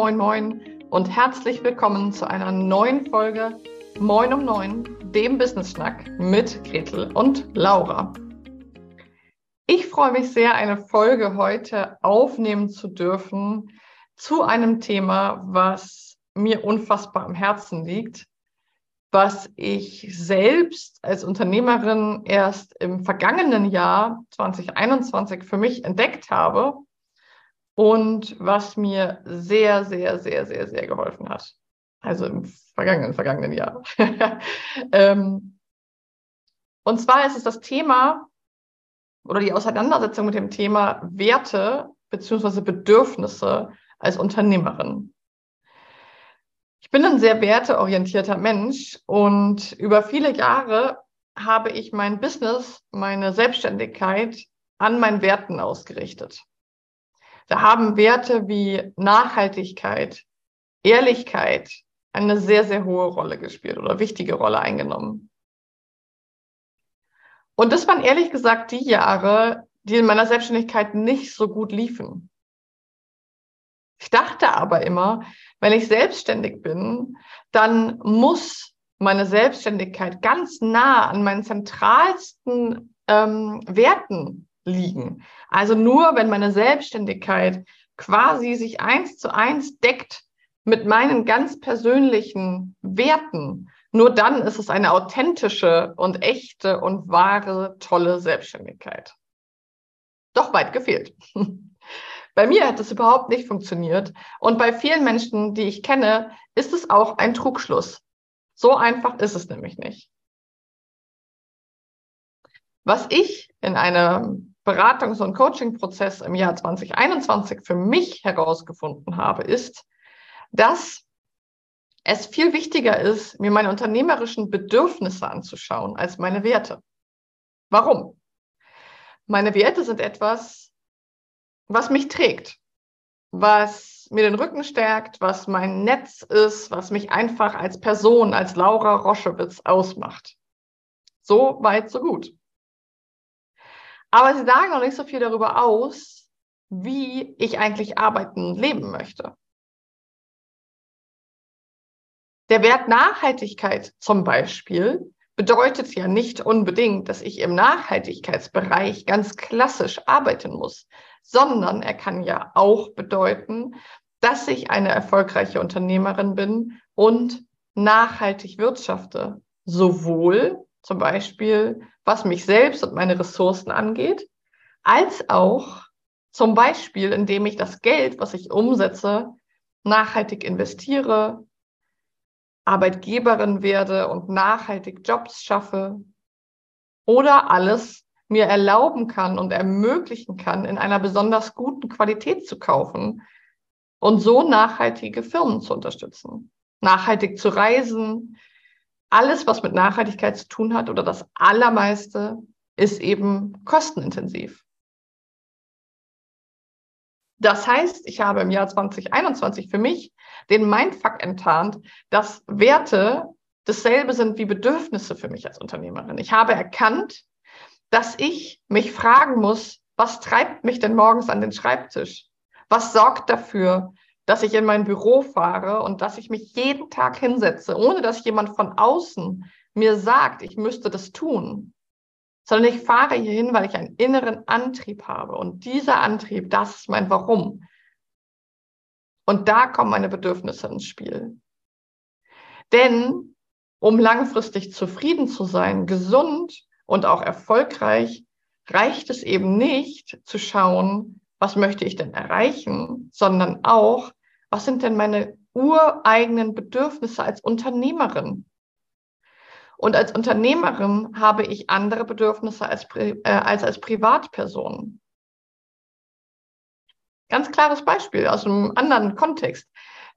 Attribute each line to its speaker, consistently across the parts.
Speaker 1: moin, moin und herzlich willkommen zu einer neuen Folge Moin um Neun, dem Business Schnack mit Gretel und Laura. Ich freue mich sehr, eine Folge heute aufnehmen zu dürfen zu einem Thema, was mir unfassbar am Herzen liegt, was ich selbst als Unternehmerin erst im vergangenen Jahr 2021 für mich entdeckt habe und was mir sehr, sehr, sehr, sehr, sehr geholfen hat. Also im vergangenen, vergangenen Jahr. ähm, und zwar ist es das Thema oder die Auseinandersetzung mit dem Thema Werte beziehungsweise Bedürfnisse als Unternehmerin. Ich bin ein sehr werteorientierter Mensch und über viele Jahre habe ich mein Business, meine Selbstständigkeit an meinen Werten ausgerichtet. Da haben Werte wie Nachhaltigkeit, Ehrlichkeit eine sehr, sehr hohe Rolle gespielt oder wichtige Rolle eingenommen. Und das waren ehrlich gesagt die Jahre, die in meiner Selbstständigkeit nicht so gut liefen. Ich dachte aber immer, wenn ich selbstständig bin, dann muss meine Selbstständigkeit ganz nah an meinen zentralsten ähm, Werten liegen. Also nur wenn meine Selbstständigkeit quasi sich eins zu eins deckt mit meinen ganz persönlichen Werten, nur dann ist es eine authentische und echte und wahre, tolle Selbstständigkeit. Doch weit gefehlt. Bei mir hat es überhaupt nicht funktioniert. Und bei vielen Menschen, die ich kenne, ist es auch ein Trugschluss. So einfach ist es nämlich nicht. Was ich in einem Beratungs- und Coaching-Prozess im Jahr 2021 für mich herausgefunden habe, ist, dass es viel wichtiger ist, mir meine unternehmerischen Bedürfnisse anzuschauen als meine Werte. Warum? Meine Werte sind etwas, was mich trägt, was mir den Rücken stärkt, was mein Netz ist, was mich einfach als Person, als Laura Roschewitz ausmacht. So weit, so gut. Aber sie sagen noch nicht so viel darüber aus, wie ich eigentlich arbeiten und leben möchte. Der Wert Nachhaltigkeit zum Beispiel bedeutet ja nicht unbedingt, dass ich im Nachhaltigkeitsbereich ganz klassisch arbeiten muss, sondern er kann ja auch bedeuten, dass ich eine erfolgreiche Unternehmerin bin und nachhaltig wirtschafte, sowohl zum Beispiel was mich selbst und meine Ressourcen angeht, als auch zum Beispiel, indem ich das Geld, was ich umsetze, nachhaltig investiere, Arbeitgeberin werde und nachhaltig Jobs schaffe oder alles mir erlauben kann und ermöglichen kann, in einer besonders guten Qualität zu kaufen und so nachhaltige Firmen zu unterstützen, nachhaltig zu reisen. Alles, was mit Nachhaltigkeit zu tun hat oder das Allermeiste, ist eben kostenintensiv. Das heißt, ich habe im Jahr 2021 für mich den Mindfuck enttarnt, dass Werte dasselbe sind wie Bedürfnisse für mich als Unternehmerin. Ich habe erkannt, dass ich mich fragen muss, was treibt mich denn morgens an den Schreibtisch? Was sorgt dafür, dass ich in mein Büro fahre und dass ich mich jeden Tag hinsetze, ohne dass jemand von außen mir sagt, ich müsste das tun? sondern ich fahre hier hin, weil ich einen inneren Antrieb habe. Und dieser Antrieb, das ist mein Warum. Und da kommen meine Bedürfnisse ins Spiel. Denn um langfristig zufrieden zu sein, gesund und auch erfolgreich, reicht es eben nicht zu schauen, was möchte ich denn erreichen, sondern auch, was sind denn meine ureigenen Bedürfnisse als Unternehmerin? Und als Unternehmerin habe ich andere Bedürfnisse als, äh, als als Privatperson. Ganz klares Beispiel aus einem anderen Kontext.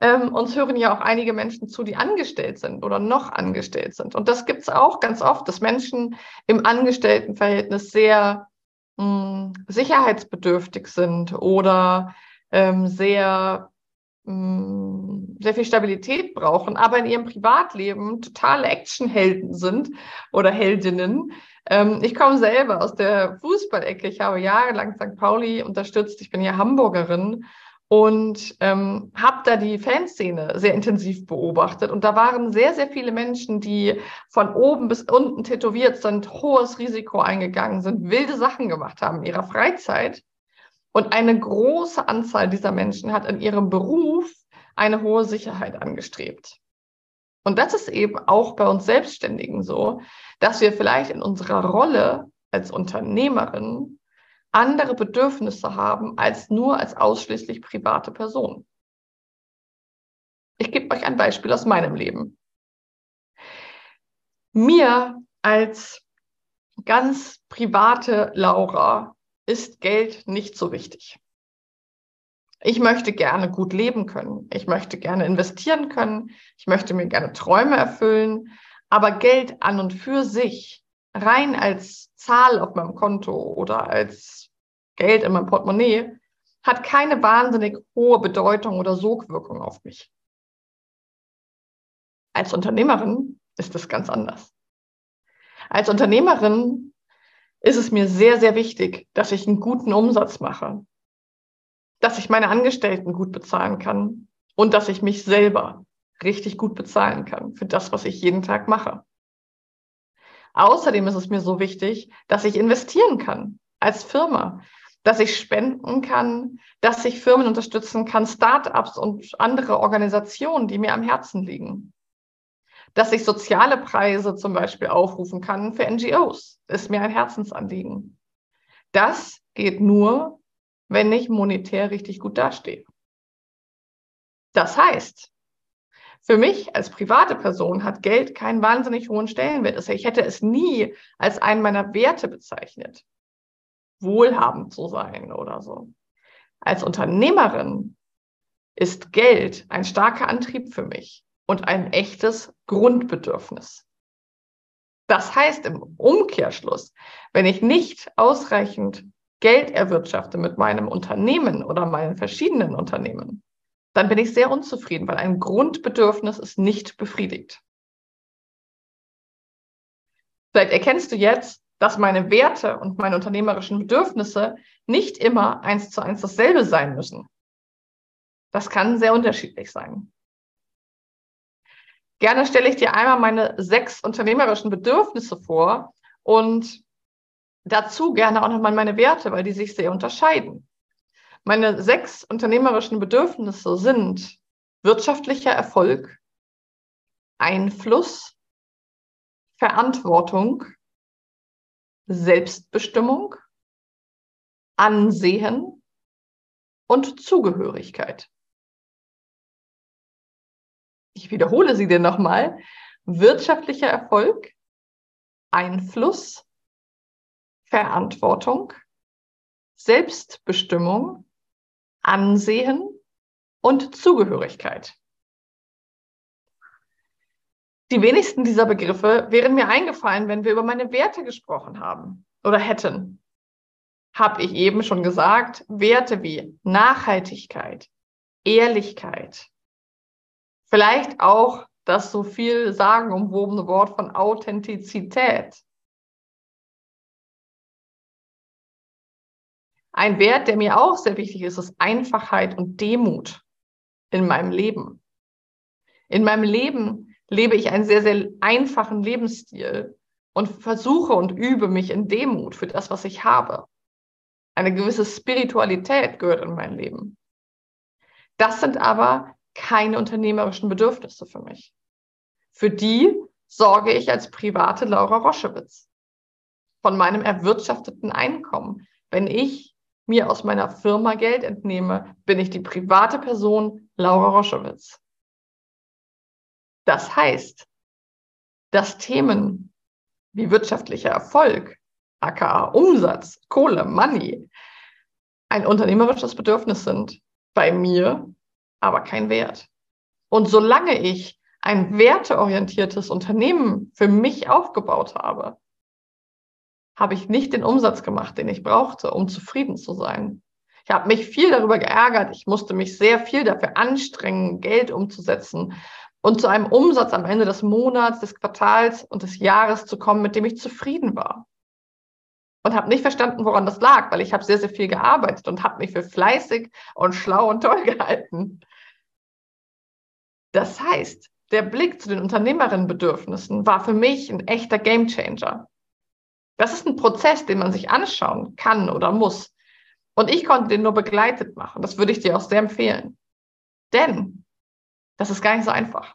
Speaker 1: Ähm, uns hören ja auch einige Menschen zu, die angestellt sind oder noch angestellt sind. Und das gibt es auch ganz oft, dass Menschen im Angestelltenverhältnis sehr mh, hm, sicherheitsbedürftig sind oder ähm, sehr sehr viel Stabilität brauchen, aber in ihrem Privatleben totale Actionhelden sind oder Heldinnen. Ähm, ich komme selber aus der Fußballecke. Ich habe jahrelang St. Pauli unterstützt. Ich bin ja Hamburgerin. und ähm, habe da die Fanszene sehr intensiv beobachtet. Und da waren sehr, sehr viele Menschen, die von oben bis unten tätowiert sind, hohes Risiko eingegangen sind, wilde Sachen gemacht haben in ihrer Freizeit. Und eine große Anzahl dieser Menschen hat in ihrem Beruf eine hohe Sicherheit angestrebt. Und das ist eben auch bei uns Selbstständigen so, dass wir vielleicht in unserer Rolle als Unternehmerin andere Bedürfnisse haben als nur als ausschließlich private Person. Ich gebe euch ein Beispiel aus meinem Leben. Mir als ganz private Laura ist Geld nicht so wichtig. Ich möchte gerne gut leben können. Ich möchte gerne investieren können. Ich möchte mir gerne Träume erfüllen. Aber Geld an und für sich rein als Zahl auf meinem Konto oder als Geld in meinem Portemonnaie hat keine wahnsinnig hohe Bedeutung oder Sogwirkung auf mich. Als Unternehmerin ist das ganz anders. Als Unternehmerin ist es mir sehr, sehr wichtig, dass ich einen guten Umsatz mache, dass ich meine Angestellten gut bezahlen kann und dass ich mich selber richtig gut bezahlen kann für das, was ich jeden Tag mache. Außerdem ist es mir so wichtig, dass ich investieren kann als Firma, dass ich spenden kann, dass ich Firmen unterstützen kann, Startups und andere Organisationen, die mir am Herzen liegen. Dass ich soziale Preise zum Beispiel aufrufen kann für NGOs, ist mir ein Herzensanliegen. Das geht nur, wenn ich monetär richtig gut dastehe. Das heißt, für mich als private Person hat Geld keinen wahnsinnig hohen Stellenwert. Ich hätte es nie als einen meiner Werte bezeichnet, wohlhabend zu sein oder so. Als Unternehmerin ist Geld ein starker Antrieb für mich und ein echtes Grundbedürfnis. Das heißt im Umkehrschluss, wenn ich nicht ausreichend Geld erwirtschafte mit meinem Unternehmen oder meinen verschiedenen Unternehmen, dann bin ich sehr unzufrieden, weil ein Grundbedürfnis ist nicht befriedigt. Vielleicht erkennst du jetzt, dass meine Werte und meine unternehmerischen Bedürfnisse nicht immer eins zu eins dasselbe sein müssen. Das kann sehr unterschiedlich sein. Gerne stelle ich dir einmal meine sechs unternehmerischen Bedürfnisse vor und dazu gerne auch nochmal meine Werte, weil die sich sehr unterscheiden. Meine sechs unternehmerischen Bedürfnisse sind wirtschaftlicher Erfolg, Einfluss, Verantwortung, Selbstbestimmung, Ansehen und Zugehörigkeit. Ich wiederhole sie dir nochmal. Wirtschaftlicher Erfolg, Einfluss, Verantwortung, Selbstbestimmung, Ansehen und Zugehörigkeit. Die wenigsten dieser Begriffe wären mir eingefallen, wenn wir über meine Werte gesprochen haben oder hätten. Habe ich eben schon gesagt, Werte wie Nachhaltigkeit, Ehrlichkeit, vielleicht auch das so viel sagen umwobene Wort von Authentizität. Ein Wert, der mir auch sehr wichtig ist, ist Einfachheit und Demut in meinem Leben. In meinem Leben lebe ich einen sehr, sehr einfachen Lebensstil und versuche und übe mich in Demut für das, was ich habe. Eine gewisse Spiritualität gehört in mein Leben. Das sind aber keine unternehmerischen Bedürfnisse für mich. Für die sorge ich als private Laura Roschewitz von meinem erwirtschafteten Einkommen, wenn ich mir aus meiner Firma Geld entnehme, bin ich die private Person Laura Roschewitz. Das heißt, dass Themen wie wirtschaftlicher Erfolg, aka Umsatz, Kohle, Money, ein unternehmerisches Bedürfnis sind, bei mir aber kein Wert. Und solange ich ein werteorientiertes Unternehmen für mich aufgebaut habe, habe ich nicht den Umsatz gemacht, den ich brauchte, um zufrieden zu sein. Ich habe mich viel darüber geärgert. Ich musste mich sehr viel dafür anstrengen, Geld umzusetzen und zu einem Umsatz am Ende des Monats, des Quartals und des Jahres zu kommen, mit dem ich zufrieden war. Und habe nicht verstanden, woran das lag, weil ich habe sehr, sehr viel gearbeitet und habe mich für fleißig und schlau und toll gehalten. Das heißt, der Blick zu den Unternehmerinnenbedürfnissen war für mich ein echter Gamechanger. Das ist ein Prozess, den man sich anschauen kann oder muss. Und ich konnte den nur begleitet machen. Das würde ich dir auch sehr empfehlen. Denn das ist gar nicht so einfach.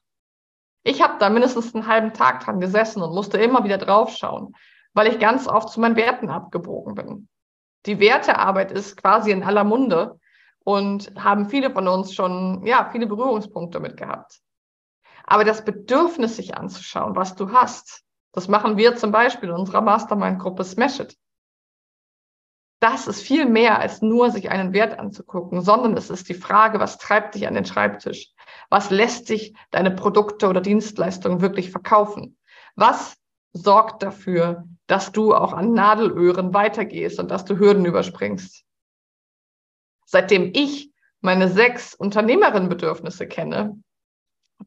Speaker 1: Ich habe da mindestens einen halben Tag dran gesessen und musste immer wieder draufschauen, weil ich ganz oft zu meinen Werten abgebogen bin. Die Wertearbeit ist quasi in aller Munde und haben viele von uns schon, ja, viele Berührungspunkte mit gehabt. Aber das Bedürfnis, sich anzuschauen, was du hast, das machen wir zum Beispiel in unserer Mastermind-Gruppe Smash It. Das ist viel mehr als nur sich einen Wert anzugucken, sondern es ist die Frage, was treibt dich an den Schreibtisch? Was lässt sich deine Produkte oder Dienstleistungen wirklich verkaufen? Was sorgt dafür, dass du auch an Nadelöhren weitergehst und dass du Hürden überspringst? Seitdem ich meine sechs Unternehmerinnenbedürfnisse kenne,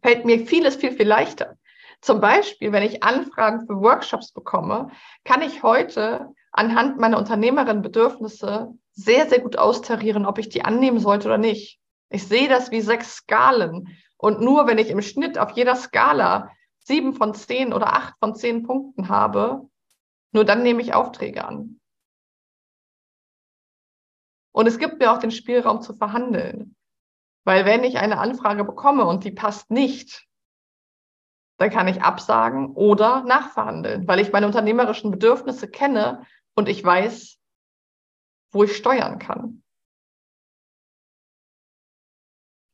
Speaker 1: fällt mir vieles viel, viel leichter. Zum Beispiel, wenn ich Anfragen für Workshops bekomme, kann ich heute anhand meiner Unternehmerinnenbedürfnisse sehr, sehr gut austarieren, ob ich die annehmen sollte oder nicht. Ich sehe das wie sechs Skalen. Und nur wenn ich im Schnitt auf jeder Skala sieben von zehn oder acht von zehn Punkten habe, nur dann nehme ich Aufträge an. Und es gibt mir auch den Spielraum zu verhandeln. Weil wenn ich eine Anfrage bekomme und die passt nicht, dann kann ich absagen oder nachverhandeln, weil ich meine unternehmerischen Bedürfnisse kenne und ich weiß, wo ich steuern kann.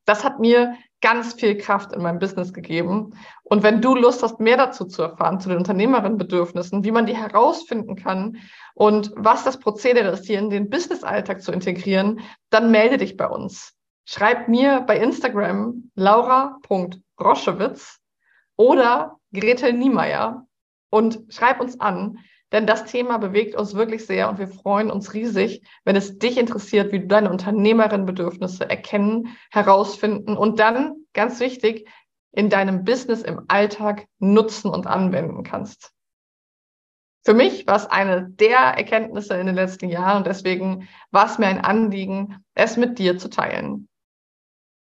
Speaker 1: Das hat mir ganz viel Kraft in meinem Business gegeben. Und wenn du Lust hast, mehr dazu zu erfahren, zu den Unternehmerinnenbedürfnissen, wie man die herausfinden kann und was das Prozedere ist, hier in den Business-Alltag zu integrieren, dann melde dich bei uns. Schreib mir bei Instagram laura.roschewitz oder Gretel Niemeyer und schreib uns an, denn das Thema bewegt uns wirklich sehr und wir freuen uns riesig, wenn es dich interessiert, wie du deine Unternehmerinnenbedürfnisse erkennen, herausfinden und dann, ganz wichtig, in deinem Business im Alltag nutzen und anwenden kannst. Für mich war es eine der Erkenntnisse in den letzten Jahren und deswegen war es mir ein Anliegen, es mit dir zu teilen.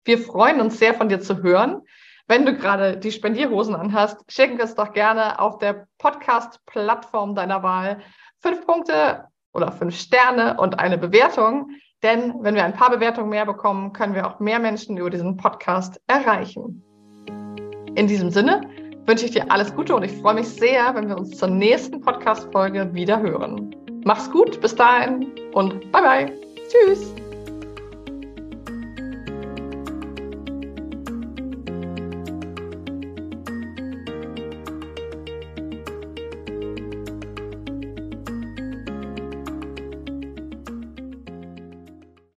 Speaker 1: Wir freuen uns sehr von dir zu hören. Wenn du gerade die Spendierhosen anhast, schicken wir es doch gerne auf der Podcast-Plattform deiner Wahl fünf Punkte oder fünf Sterne und eine Bewertung. Denn wenn wir ein paar Bewertungen mehr bekommen, können wir auch mehr Menschen über diesen Podcast erreichen. In diesem Sinne wünsche ich dir alles Gute und ich freue mich sehr, wenn wir uns zur nächsten Podcast-Folge wieder hören. Mach's gut, bis dahin und bye bye. Tschüss.